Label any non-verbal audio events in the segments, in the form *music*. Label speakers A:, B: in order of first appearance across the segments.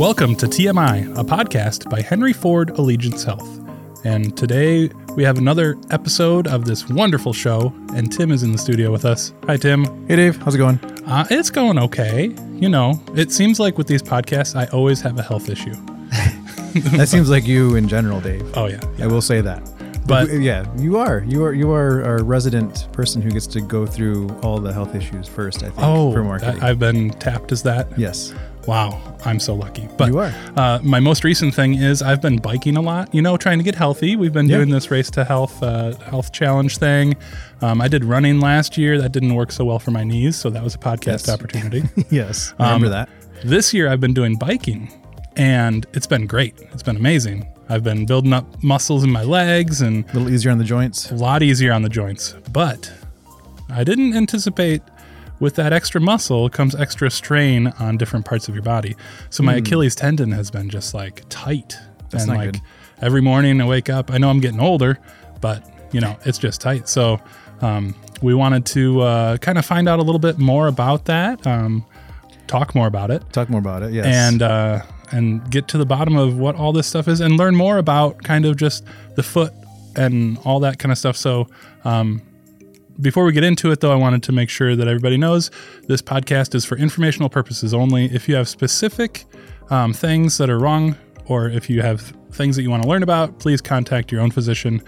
A: Welcome to TMI, a podcast by Henry Ford Allegiance Health. And today we have another episode of this wonderful show, and Tim is in the studio with us. Hi, Tim.
B: Hey, Dave. How's it going?
A: Uh, it's going okay. You know, it seems like with these podcasts, I always have a health issue. *laughs*
B: That seems like you in general, Dave.
A: Oh, yeah.
B: I will say that.
A: But-
B: yeah, you are. You are. You are our resident person who gets to go through all the health issues first. I think.
A: Oh,
B: for marketing.
A: I've been tapped as that.
B: yes,
A: Wow, I'm so lucky. But
B: You are.
A: Uh, my most recent thing is I've been biking a lot. You know, trying to get healthy. We've been
B: Yeah.
A: doing this race to health uh, health challenge thing. Um, I did running last year. That didn't work so well for my knees, so that was a podcast
B: Yes. *laughs*
A: opportunity.
B: yes. Remember
A: Um,
B: that.
A: this year I've been doing biking, and it's been great. It's been amazing. I've been building up muscles in my legs and
B: A little easier on the joints.
A: a lot easier on the joints. But I didn't anticipate with that extra muscle comes extra strain on different parts of your body. So my Achilles tendon has been just like tight.
B: That's
A: and like
B: good.
A: every morning I wake up, I know I'm getting older, but you know, it's just tight. So um, we wanted to uh, kind of find out a little bit more about that, um, talk more about it
B: Talk more about it. Yes.
A: and uh, and get to the bottom of what all this stuff is and learn more about kind of just the foot and all that kind of stuff. So um, before we get into it, though, I wanted to make sure that everybody knows this podcast is for informational purposes only. If you have specific um, things that are wrong, or if you have things that you want to learn about, please contact your own physician.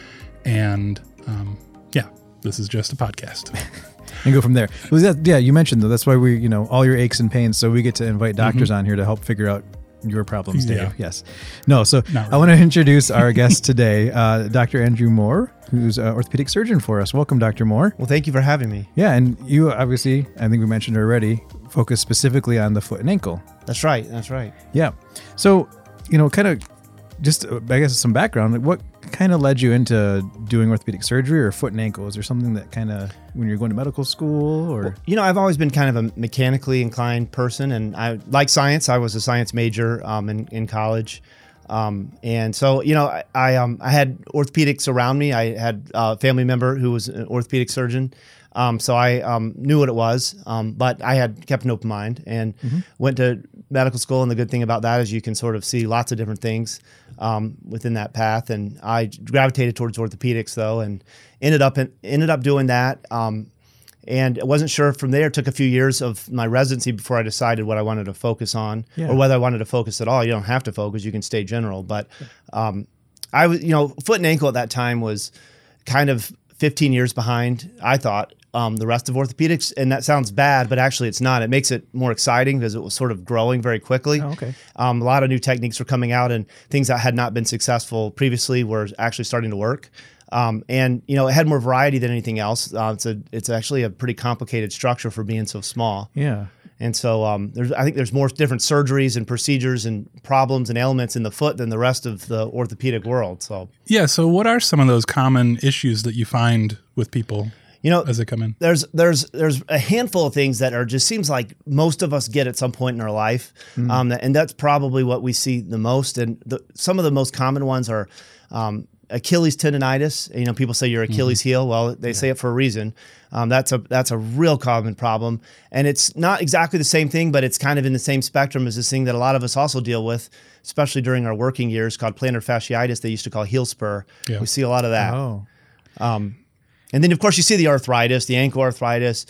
A: And um, yeah, this is just a podcast. *laughs*
B: and go from there. Well, that, yeah, you mentioned though. That's why we, you know, all your aches and pains. So we get to invite doctors on here to help figure out your problems, Dave.
A: Mm-hmm. Yeah.
B: Yes. No. So
A: Not
B: I want to introduce our *laughs* guest today, uh, Dr. Andrew Moore, who's an orthopedic surgeon for us. Welcome, Dr. Moore.
C: Well, thank you for having me.
B: Yeah, and you obviously, I think we mentioned already, focus specifically on the foot and ankle.
C: That's right. That's right.
B: Yeah. So, you know, kind of just, I guess, some background. Like what kind of led you into doing orthopedic surgery or foot and ankle? Is there something that kind of, when you're going to medical school or?
C: You know, I've always been kind of a mechanically inclined person, and I like science. I was a science major um, in, in college. Um, and so, you know, I, I, um, I had orthopedics around me. I had a family member who was an orthopedic surgeon. Um, so I um, knew what it was, um, but I had kept an open mind and went to medical school. And the good thing about that is you can sort of see lots of different things um, within that path. And I gravitated towards orthopedics though, and ended up in, ended up doing that. And I wasn't sure from there. It took a few years of my residency before I decided what I wanted to focus on,
B: Yeah.
C: or whether I wanted to focus at all. You don't have to focus; you can stay general. But um, I was, you know, foot and ankle at that time was kind of 15 years behind. I thought um, the rest of orthopedics, and that sounds bad, but actually it's not. It makes it more exciting because it was sort of growing very quickly.
B: Oh, okay.
C: Um, a lot of new techniques were coming out, and things that had not been successful previously were actually starting to work. Um, and you know, it had more variety than anything else. Uh, it's a, it's actually a pretty complicated structure for being so small.
B: Yeah.
C: And so um, there's, I think there's more different surgeries and procedures and problems and ailments in the foot than the rest of the orthopedic world. So
A: yeah. So, what are some of those common issues that you find with people
C: you know,
A: as they come in?
C: there's there's there's a handful of things that are just seems like most of us get at some point in our life, um, and that's probably what we see the most. And the, some of the most common ones are um, Achilles tendonitis. You know, people say your Achilles heel. Well, they say it for a reason. Um, that's a that's a real common problem, and it's not exactly the same thing, but it's kind of in the same spectrum as this thing that a lot of us also deal with, especially during our working years, called plantar fasciitis. They used to call heel spur.
A: Yeah.
C: We see a lot of that.
B: Oh.
C: And then, of course, you see the arthritis, the ankle arthritis.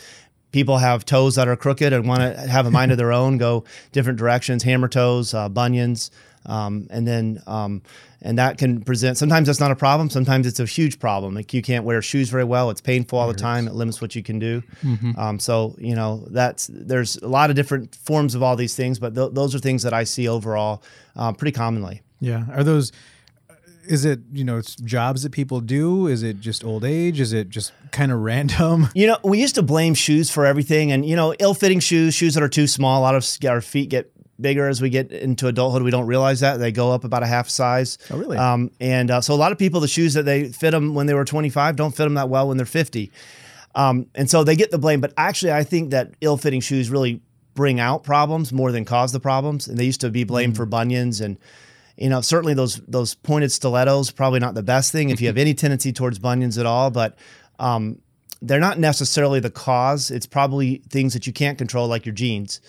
C: People have toes that are crooked and want to have a mind of their own, go different directions, hammer toes, uh, bunions. Um, and then, um, and that can present, sometimes that's not a problem. Sometimes it's a huge problem. Like you can't wear shoes very well. It's painful all the time. It limits what you can do. Um, so, you know, that's, there's a lot of different forms of all these things, but th- those are things that I see overall uh, pretty commonly.
B: Yeah. Are those, is it, you know, it's jobs that people do? Is it just old age? Is it just kind of random? *laughs*
C: You know, we used to blame shoes for everything, and you know, ill-fitting shoes, shoes that are too small. A lot of our feet get bigger as we get into adulthood. We don't realize that they go up about a half size.
B: Oh, really?
C: Um, and uh, so a lot of people, the shoes that they fit them when they were 25 don't fit them that well when they're 50. Um, and so they get the blame. But actually, I think that ill-fitting shoes really bring out problems more than cause the problems. And they used to be blamed for bunions and you know, certainly those those pointed stilettos probably not the best thing if you have *laughs* any tendency towards bunions at all, but um, they're not necessarily the cause. It's probably things that you can't control, like your genes,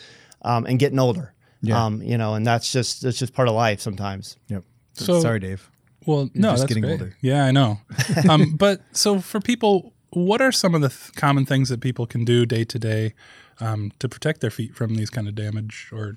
C: um, and getting older.
B: Yeah.
C: Um, you know, and that's just that's just part of life sometimes.
B: Yep.
A: So-
B: sorry, Dave.
A: Well, no,
B: just
A: that's
B: getting
A: great.
B: older.
A: Yeah, I know. *laughs* um, but so for people, what are some of the th- common things that people can do day to day um, to protect their feet from these kind of damage? Or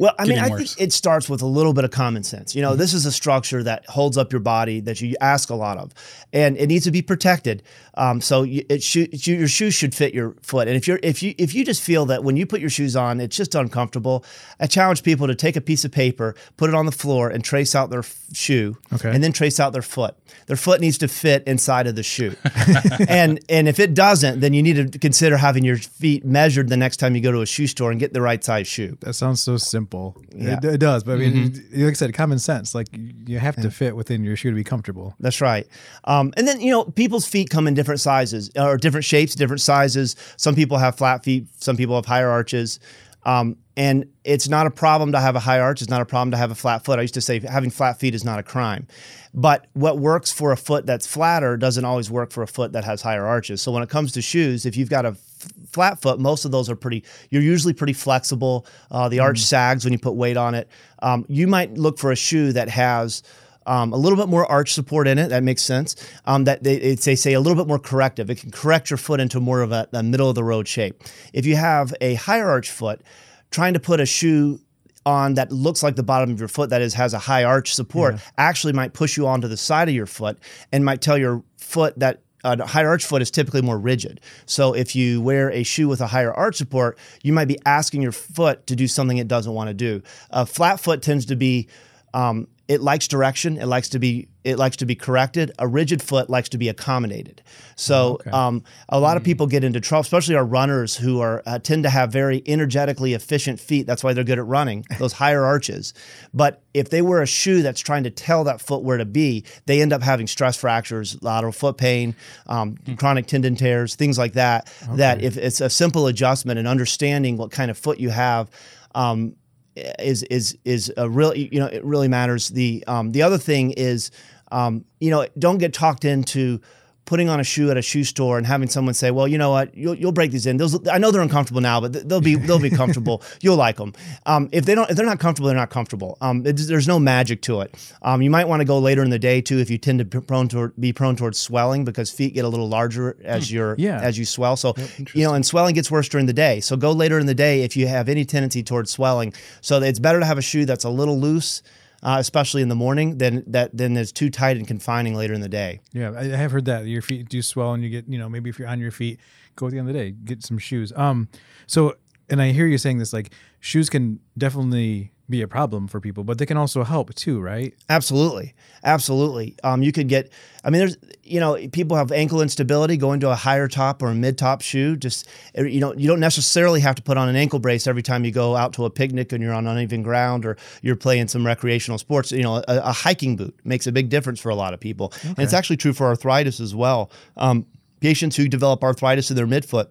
C: Well, I mean, I
A: worse.
C: think it starts with a little bit of common sense. You know,
B: Mm-hmm.
C: this is a structure that holds up your body that you ask a lot of, and it needs to be protected. Um, so you, it should, your shoes should fit your foot. And if you're if you if you just feel that when you put your shoes on, it's just uncomfortable, I challenge people to take a piece of paper, put it on the floor, and trace out their f- shoe,
B: Okay.
C: and then trace out their foot. Their foot needs to fit inside of the shoe, *laughs* and and if it doesn't, then you need to consider having your feet measured the next time you go to a shoe store and get the right size shoe.
B: That sounds so simple.
C: Yeah.
B: It, it does, but I mean,
A: Mm-hmm.
B: like I said, common sense. Like you have to fit within your shoe to be comfortable.
C: That's right. Um, and then, you know, people's feet come in different sizes or different shapes, different sizes. Some people have flat feet, some people have higher arches. Um, and it's not a problem to have a high arch. It's not a problem to have a flat foot. I used to say having flat feet is not a crime. But what works for a foot that's flatter doesn't always work for a foot that has higher arches. So when it comes to shoes, if you've got a flat foot, most of those are pretty, you're usually pretty flexible. Uh, the arch sags when you put weight on it. Um, you might look for a shoe that has, um, a little bit more arch support in it. That makes sense. Um, that they, it's, they say a little bit more corrective. It can correct your foot into more of a, a middle of the road shape. If you have a higher arch foot, trying to put a shoe on that looks like the bottom of your foot that is has a high arch support actually might push you onto the side of your foot and might tell your foot that a higher arch foot is typically more rigid. So if you wear a shoe with a higher arch support, you might be asking your foot to do something it doesn't want to do. A flat foot tends to be um, it likes direction. It likes to be it likes to be corrected. A rigid foot likes to be accommodated. So um, a lot of people get into trouble, especially our runners who are uh, tend to have very energetically efficient feet. That's why they're good at running. *laughs* Those higher arches. But if they wear a shoe that's trying to tell that foot where to be, they end up having stress fractures, lateral foot pain, um, chronic tendon tears, things like that. That if it's a simple adjustment and understanding what kind of foot you have. Um, is is is a real you know it really matters. The um, the other thing is um, you know don't get talked into putting on a shoe at a shoe store and having someone say, well, you know what, you'll, you'll break these in. Those, I know they're uncomfortable now, but they'll be they'll be *laughs* comfortable. You'll like them. Um, if they don't, if they're not comfortable, they're not comfortable. Um, it's- there's no magic to it. Um, you might want to go later in the day too if you tend to be prone to be prone towards swelling because feet get a little larger as you're
B: Yeah.
C: as you swell. So you know, and swelling gets worse during the day. So go later in the day if you have any tendency towards swelling. So it's better to have a shoe that's a little loose. Uh, especially in the morning, then that then is too tight and confining later in the day.
B: Yeah, I, I have heard that your feet do swell, and you get you know maybe if you're on your feet, go at the end of the day, get some shoes. Um, so and I hear you saying this like shoes can definitely be a problem for people, but they can also help too, right?
C: Absolutely, absolutely. Um, you could get. I mean, there's you know people have ankle instability. Going to a higher top or a mid top shoe, just eh, you know you don't necessarily have to put on an ankle brace every time you go out to a picnic and you're on uneven ground or you're playing some recreational sports. You know, a, a hiking boot makes a big difference for a lot of people, and it's actually true for arthritis as well. Um, patients who develop arthritis in their midfoot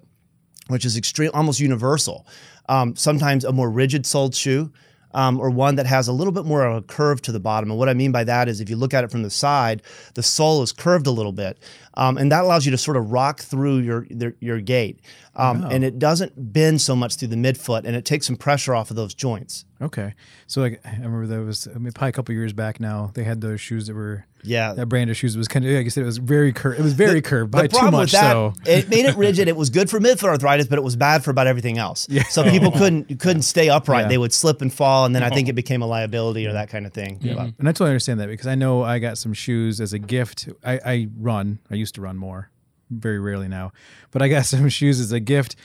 C: which is extreme, almost universal. Um, sometimes a more rigid soled shoe, um, or one that has a little bit more of a curve to the bottom. And what I mean by that is, if you look at it from the side, the sole is curved a little bit, um, and that allows you to sort of rock through your your, your gait, um, and it doesn't bend so much through the midfoot, and it takes some pressure off of those joints.
B: Okay, so like I remember that was I mean probably a couple years back now. They had those shoes that were
C: Yeah.
B: that brand of shoes was kind of like you said it was very curved. It was very curved by
C: the
B: too much.
C: with that,
B: so
C: it made it rigid. It was good for midfoot arthritis, but it was bad for about everything else. Yeah. So people couldn't couldn't stay upright.
B: Yeah.
C: They would slip and fall, and then I think it became a liability or that kind of thing. But-
B: And I totally understand that because I know I got some shoes as a gift. I, I run. I used to run more, very rarely now, but I got *laughs* some shoes as a gift.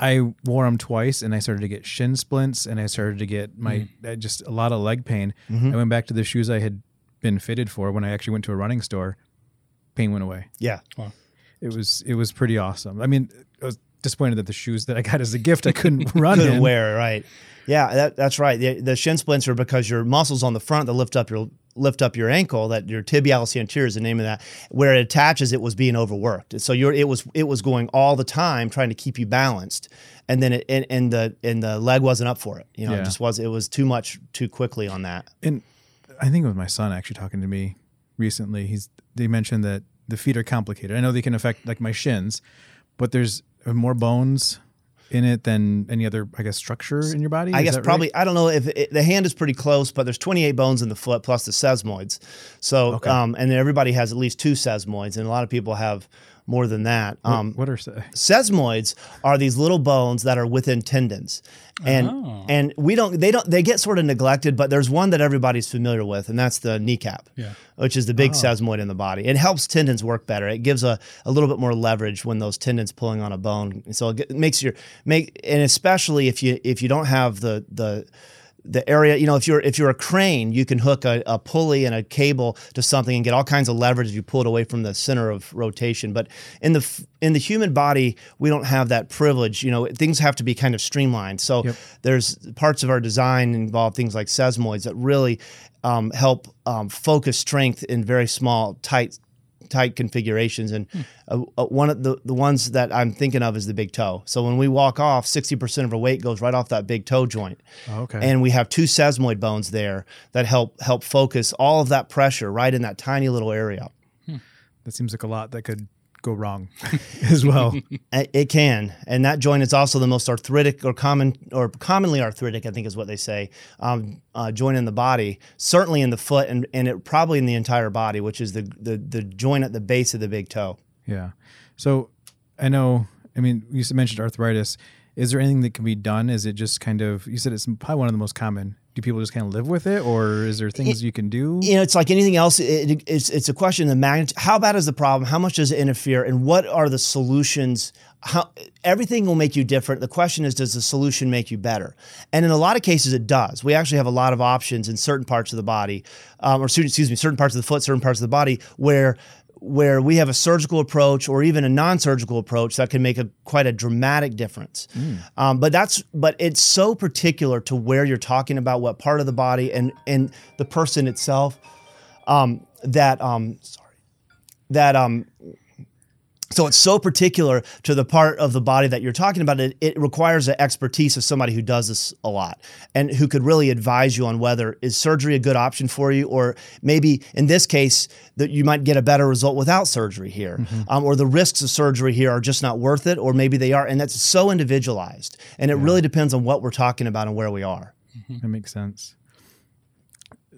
B: I wore them twice, and I started to get shin splints, and I started to get my uh, just a lot of leg pain. I went back to the shoes I had been fitted for when I actually went to a running store. Pain went away.
C: Yeah.
B: It was it was pretty awesome. I mean, I was disappointed that the shoes that I got as a gift I couldn't *laughs* run
C: couldn't
B: in.
C: wear it, right? Yeah, that, that's right. The, the shin splints are because your muscles on the front that lift up your lift up your ankle, that your tibialis anterior is the name of that. Where it attaches, it was being overworked. So you're it was it was going all the time trying to keep you balanced, and then it and, and the and the leg wasn't up for it. You know,
B: Yeah.
C: it just was it was too much too quickly on that.
B: And I think it was my son actually talking to me recently. He's they mentioned that the feet are complicated. I know they can affect like my shins, but there's more bones in it than any other, I guess, structure in your body.
C: I guess
B: that right?
C: probably I don't know if it, the hand is pretty close, but there's 28 bones in the foot plus the sesamoids. So
B: Okay.
C: um, and then everybody has at least two sesamoids, and a lot of people have more than that.
B: What,
C: Um,
B: what are se-
C: Sesamoids are these little bones that are within tendons. And
A: Oh.
C: and we don't they don't they get sort of neglected, but there's one that everybody's familiar with, and that's the kneecap.
A: Yeah.
C: Which is the big sesamoid in the body. It helps tendons work better. It gives a, a little bit more leverage when those tendons pulling on a bone. So it makes your make and especially if you if you don't have the the the area, you know, if you're if you're a crane, you can hook a, a pulley and a cable to something and get all kinds of leverage as you pull it away from the center of rotation. But in the in the human body, we don't have that privilege. You know, things have to be kind of streamlined. So
B: Yep.
C: there's parts of our design involve things like sesamoids that really um, help um, focus strength in very small, tight tight configurations. And uh, uh, one of the, the ones that i'm thinking of is the big toe. So when we walk off 60% of our weight goes right off that big toe joint.
B: Oh, okay.
C: and we have two sesamoid bones there that help help focus all of that pressure right in that tiny little area.
B: that seems like a lot that could go wrong *laughs* as well.
C: It can, and that joint is also the most arthritic or common or commonly arthritic, I think is what they say, um, uh, joint in the body. Certainly in the foot, and and it probably in the entire body, which is the the the joint at the base of the big toe.
B: yeah. So I know. I mean, you mentioned arthritis. Is there anything that can be done? Is it just kind of? You said it's probably one of the most common. Do people just kind of live with it, or is there things you can do?
C: you know, it's like anything else. It, it- it's it's a question of the magnitude. How bad is the problem? How much does it interfere? And what are the solutions? How everything will make you different. The question is, does the solution make you better? And in a lot of cases, it does. We actually have a lot of options in certain parts of the body, um, or excuse me, certain parts of the foot, certain parts of the body where where we have a surgical approach or even a non-surgical approach that can make a quite a dramatic difference. Um, but that's but it's so particular to where you're talking about, what part of the body, and and the person itself um, that um, sorry that um, so it's so particular to the part of the body that you're talking about. It, it requires the expertise of somebody who does this a lot and who could really advise you on whether is surgery a good option for you, or maybe in this case that you might get a better result without surgery here, um, or the risks of surgery here are just not worth it, or maybe they are, and that's so individualized, and it really depends on what we're talking about and where we are.
B: That makes sense.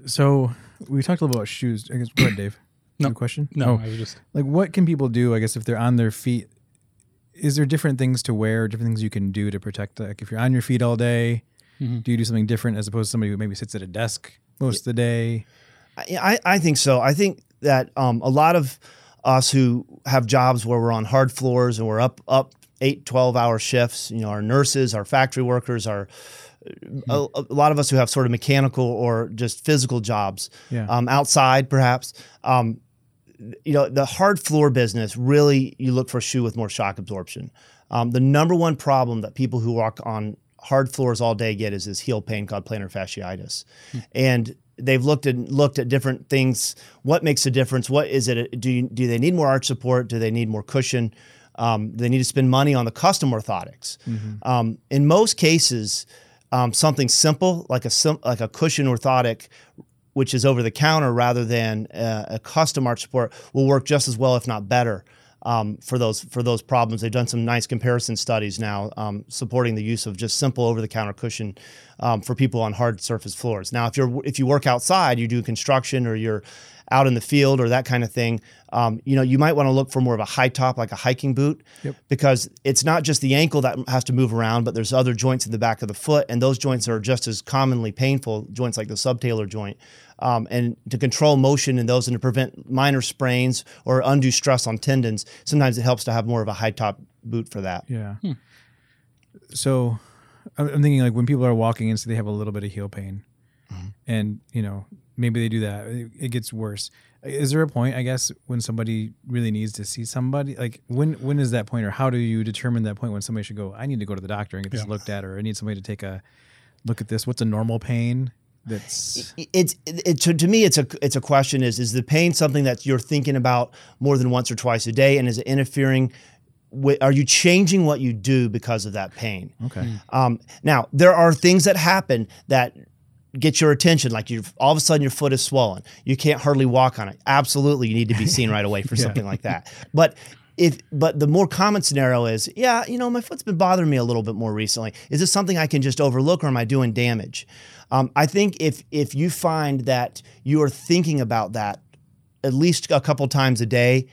B: So we talked a little about shoes. I guess go ahead, Dave.
A: No.
B: Good question.
A: No,
B: Oh,
A: I was just
B: like what can people do? I guess if they're on their feet, is there different things to wear? Different things you can do to protect? Like if you're on your feet all day,
A: Mm-hmm.
B: do you do something different as opposed to somebody who maybe sits at a desk most of the day?
C: I, I think so. I think that um, a lot of us who have jobs where we're on hard floors and we're up up eight, 12 hour shifts, you know, our nurses, our factory workers, our a, a lot of us who have sort of mechanical or just physical jobs
B: Yeah.
C: um, outside, perhaps. Um, you know, the hard floor business really, you look for a shoe with more shock absorption. Um, the number one problem that people who walk on hard floors all day get is this heel pain called plantar fasciitis, and they've looked at looked at different things. What makes a difference? What is it? Do you, do they need more arch support? Do they need more cushion? Um, they need to spend money on the custom orthotics. Um, in most cases, um, something simple like a sim- like a cushion orthotic which is over the counter rather than uh, a custom arch support, will work just as well, if not better, um, for those for those problems. They've done some nice comparison studies now um, supporting the use of just simple over the counter cushion um, for people on hard surface floors. Now, if you're if you work outside, you do construction or you're out in the field or that kind of thing, um, you know, you might want to look for more of a high top, like a hiking boot,
B: Yep.
C: because it's not just the ankle that has to move around, but there's other joints in the back of the foot, and those joints are just as commonly painful. Joints like the subtalar joint, um, and to control motion in those and to prevent minor sprains or undue stress on tendons, sometimes it helps to have more of a high top boot for that.
B: Yeah. So I'm I'm thinking like when people are walking and so they have a little bit of heel pain
C: Mm-hmm.
B: and, you know, maybe they do that, it, it gets worse. Is there a point, I guess, when somebody really needs to see somebody? Like when when is that point or how do you determine that point when somebody should go, I need to go to the doctor and get this
A: Yeah.
B: looked at or I need somebody to take a look at this? What's a normal pain? That's
C: it's it, it, to, to me it's a it's a question is is the pain something that you're thinking about more than once or twice a day and is it interfering with, are you changing what you do because of that pain
B: okay.
C: um, now there are things that happen that get your attention like you all of a sudden your foot is swollen you can't hardly walk on it absolutely you need to be seen right away for *laughs* something like that but if but the more common scenario is, yeah, you know, my foot's been bothering me a little bit more recently. Is this something I can just overlook, or am I doing damage? Um, I think if if you find that you are thinking about that at least a couple times a day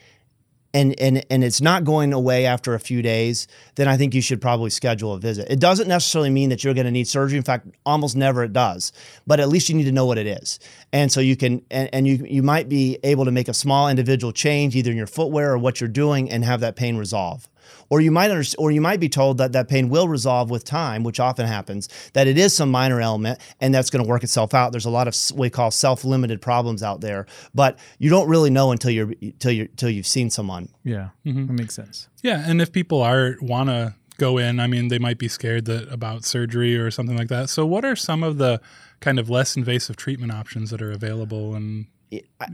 C: and and and it's not going away after a few days, then I think you should probably schedule a visit. It doesn't necessarily mean that you're going to need surgery. In fact, almost never it does. But at least you need to know what it is, and so you can and, and you you might be able to make a small individual change either in your footwear or what you're doing and have that pain resolve or you might understand, or you might be told that that pain will resolve with time, which often happens. That it is some minor element and that's going to work itself out. There's a lot of what we call self-limited problems out there, but you don't really know until you're until you until you've seen someone.
B: Yeah, that makes sense.
A: Yeah, and if people are want to go in, I mean, they might be scared that about surgery or something like that. So, what are some of the kind of less invasive treatment options that are available, and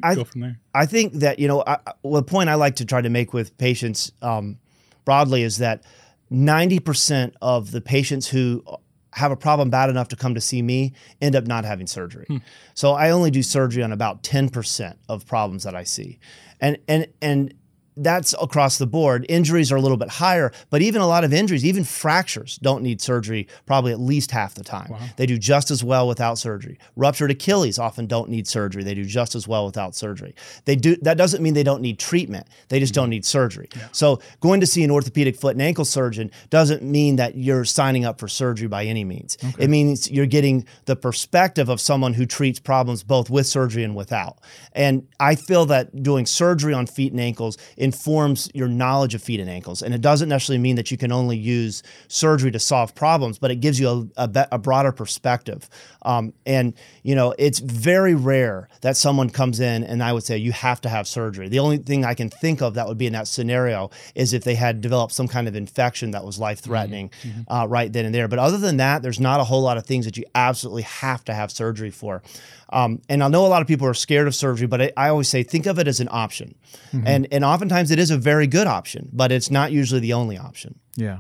C: I,
A: go from there?
C: I think that you know, I, well, the point I like to try to make with patients um, broadly is that 90% of the patients who have a problem bad enough to come to see me end up not having surgery. Hmm. So I only do surgery on about 10% of problems that I see. And and and that's across the board. Injuries are a little bit higher, but even a lot of injuries, even fractures, don't need surgery probably at least half the time. Wow. They do just as well without surgery. Ruptured Achilles often don't need surgery. They do just as well without surgery. They do that doesn't mean they don't need treatment. They just mm-hmm. don't need surgery. Yeah. So going to see an orthopedic foot and ankle surgeon doesn't mean that you're signing up for surgery by any means. Okay. It means you're getting the perspective of someone who treats problems both with surgery and without. And I feel that doing surgery on feet and ankles informs your knowledge of feet and ankles. And it doesn't necessarily mean that you can only use surgery to solve problems, but it gives you a, a, a broader perspective. Um, and, you know, it's very rare that someone comes in and I would say, you have to have surgery. The only thing I can think of that would be in that scenario is if they had developed some kind of infection that was life threatening mm-hmm. mm-hmm. uh, right then and there. But other than that, there's not a whole lot of things that you absolutely have to have surgery for. Um, and I know a lot of people are scared of surgery, but I, I always say think of it as an option. Mm-hmm. And and oftentimes it is a very good option, but it's not usually the only option.
B: Yeah.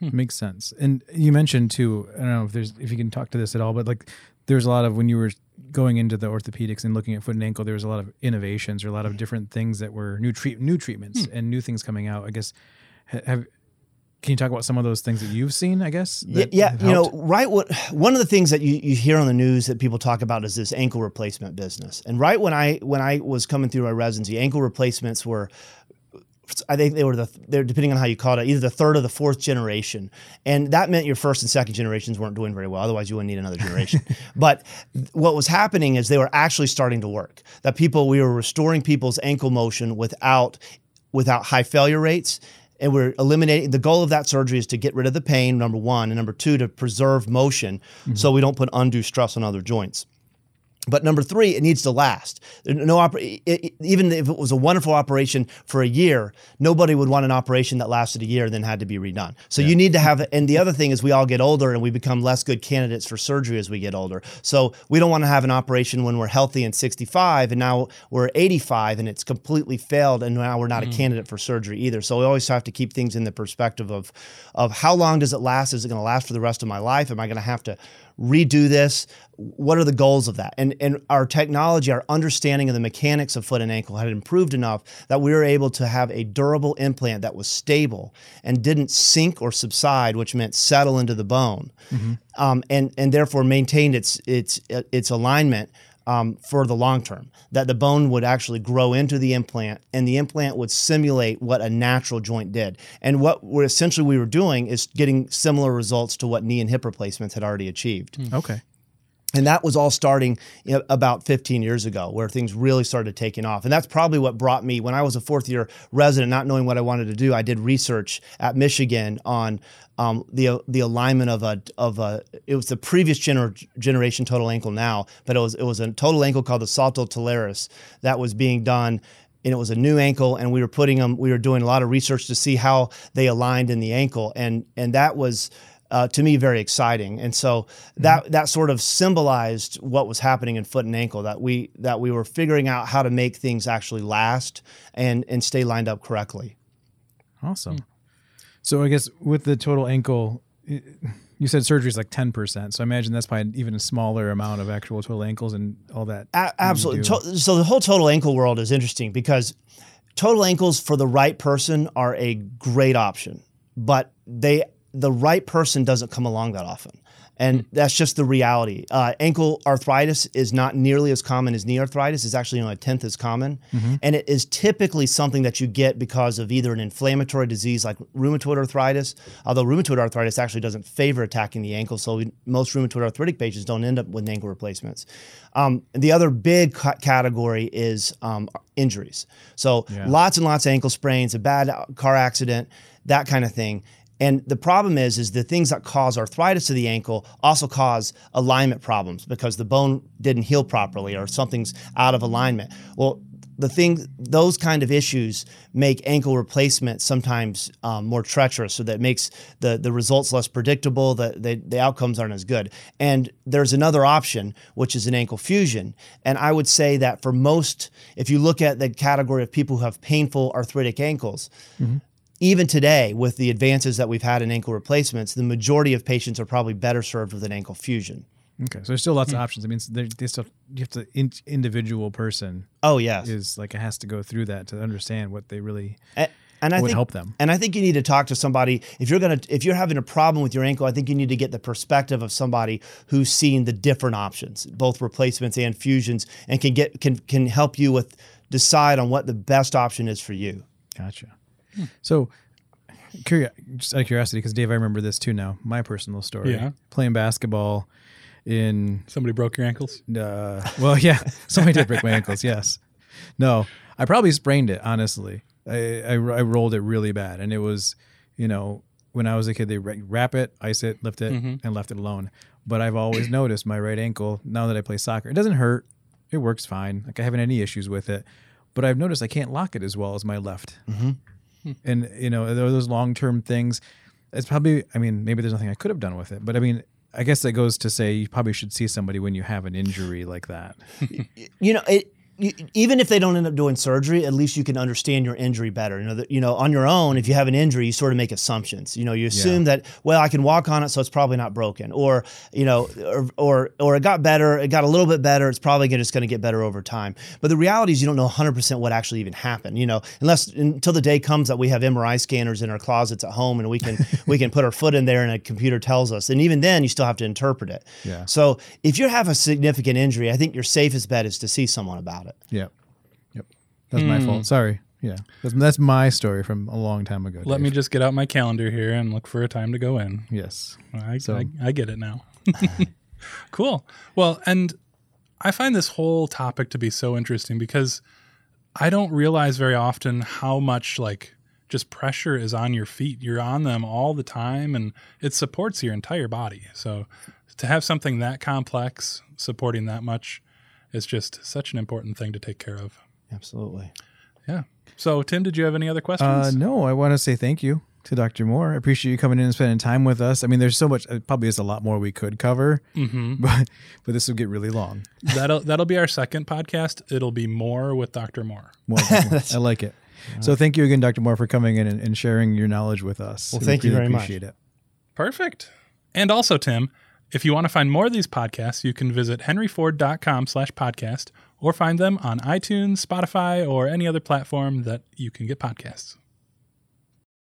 B: Hmm. Makes sense. And you mentioned too, I don't know if there's if you can talk to this at all, but like there's a lot of when you were going into the orthopedics and looking at foot and ankle, there was a lot of innovations or a lot of different things that were new treat new treatments hmm. and new things coming out. I guess have can you talk about some of those things that you've seen? I guess.
C: Yeah, yeah you know, right. What one of the things that you, you hear on the news that people talk about is this ankle replacement business. And right when I when I was coming through my residency, ankle replacements were I think they were the they're depending on how you call it, either the third or the fourth generation, and that meant your first and second generations weren't doing very well. Otherwise, you wouldn't need another generation. *laughs* but what was happening is they were actually starting to work. That people we were restoring people's ankle motion without without high failure rates and we're eliminating the goal of that surgery is to get rid of the pain number one and number two to preserve motion mm-hmm. so we don't put undue stress on other joints but number three, it needs to last. No, oper- it, even if it was a wonderful operation for a year, nobody would want an operation that lasted a year and then had to be redone. So yeah. you need to have. And the other thing is, we all get older and we become less good candidates for surgery as we get older. So we don't want to have an operation when we're healthy and 65, and now we're 85 and it's completely failed, and now we're not mm. a candidate for surgery either. So we always have to keep things in the perspective of, of how long does it last? Is it going to last for the rest of my life? Am I going to have to redo this? What are the goals of that? And and our technology, our understanding of the mechanics of foot and ankle had improved enough that we were able to have a durable implant that was stable and didn't sink or subside, which meant settle into the bone, mm-hmm. um, and and therefore maintained its its its alignment um, for the long term. That the bone would actually grow into the implant, and the implant would simulate what a natural joint did. And what we're essentially we were doing is getting similar results to what knee and hip replacements had already achieved.
B: Mm. Okay.
C: And that was all starting about 15 years ago, where things really started taking off. And that's probably what brought me, when I was a fourth year resident, not knowing what I wanted to do, I did research at Michigan on um, the the alignment of a of a. It was the previous gener- generation total ankle now, but it was it was a total ankle called the Salto Talaris that was being done and it was a new ankle and we were putting them we were doing a lot of research to see how they aligned in the ankle and and that was uh, to me very exciting. And so that mm-hmm. that sort of symbolized what was happening in foot and ankle that we that we were figuring out how to make things actually last and and stay lined up correctly.
B: Awesome. Mm. So I guess with the total ankle. You said surgery is like 10%. So I imagine that's probably even a smaller amount of actual total ankles and all that.
C: A- absolutely. So the whole total ankle world is interesting because total ankles for the right person are a great option, but they the right person doesn't come along that often. And that's just the reality. Uh, ankle arthritis is not nearly as common as knee arthritis. It's actually only a tenth as common. And it is typically something that you get because of either an inflammatory disease like rheumatoid arthritis, although rheumatoid arthritis actually doesn't favor attacking the ankle. So we, most rheumatoid arthritic patients don't end up with ankle replacements. Um, the other big ca- category is um, injuries. So lots and lots of ankle sprains, a bad car accident, that kind of thing. And the problem is, is the things that cause arthritis of the ankle also cause alignment problems because the bone didn't heal properly or something's out of alignment. Well, the thing, those kind of issues make ankle replacement sometimes um, more treacherous, so that makes the the results less predictable. The, the the outcomes aren't as good. And there's another option, which is an ankle fusion. And I would say that for most, if you look at the category of people who have painful arthritic ankles, even today, with the advances that we've had in ankle replacements, the majority of patients are probably better served with an ankle fusion.
B: Okay, so there's still lots of hmm. options. I mean, they, they still you have to in, individual person
C: Oh yes,
B: is like it has to go through that to understand what they really
C: A- and I
B: would
C: think
B: help them.
C: And I think you need to talk to somebody if you're gonna if you're having a problem with your ankle. I think you need to get the perspective of somebody who's seen the different options, both replacements and fusions, and can get can can help you with decide on what the best option is for you.
B: Gotcha. So, curio- just out of curiosity, because Dave, I remember this too now. My personal story.
A: Yeah.
B: Playing basketball in
A: Somebody broke your ankles.
B: Uh, well, yeah, *laughs* somebody did break my ankles. Yes, no, I probably sprained it. Honestly, I, I I rolled it really bad, and it was, you know, when I was a kid, they wrap it, ice it, lift it, and left it alone. But I've always noticed my right ankle. Now that I play soccer, it doesn't hurt. It works fine. Like I haven't any issues with it. But I've noticed I can't lock it as well as my left. And you know, those long term things. It's probably. I mean, maybe there's nothing I could have done with it. But I mean. I guess that goes to say you probably should see somebody when you have an injury like that. *laughs*
C: you know it even if they don't end up doing surgery, at least you can understand your injury better. You know, that, you know, on your own, if you have an injury, you sort of make assumptions. You know, you assume that well, I can walk on it, so it's probably not broken, or you know, or or, or it got better, it got a little bit better. It's probably just going to get better over time. But the reality is, you don't know 100 percent what actually even happened. You know, unless until the day comes that we have MRI scanners in our closets at home, and we can *laughs* we can put our foot in there, and a computer tells us. And even then, you still have to interpret it.
B: Yeah.
C: So if you have a significant injury, I think your safest bet is to see someone about it.
B: Yep. Yep. That's my fault. Mm. Sorry. Yeah. That's, that's my story from a long time ago.
A: Let
B: Dave.
A: me just get out my calendar here and look for a time to go in.
B: Yes.
A: I,
B: So-
A: I, I get it now. *laughs* *laughs* cool. Well, and I find this whole topic to be so interesting because I don't realize very often how much like just pressure is on your feet. You're on them all the time and it supports your entire body. So to have something that complex supporting that much is just such an important thing to take care of.
C: Absolutely.
A: Yeah. So Tim, did you have any other questions?
B: Uh, no, I want to say thank you to Dr. Moore. I appreciate you coming in and spending time with us. I mean, there's so much. It probably is a lot more we could cover, *laughs* but but this will get really long.
A: that'll that'll be our second podcast. It'll be more with Dr. Moore.
B: More, *laughs* I like it. So thank you again, Dr. Moore, for coming in and, and sharing your knowledge with us.
C: Well,
B: We
C: thank you
B: really
C: very much.
B: appreciate it.
A: Perfect. And also, Tim, if you want to find more of these podcasts, you can visit henryford.com slash podcast or find them on iTunes, Spotify, or any other platform that you can get podcasts.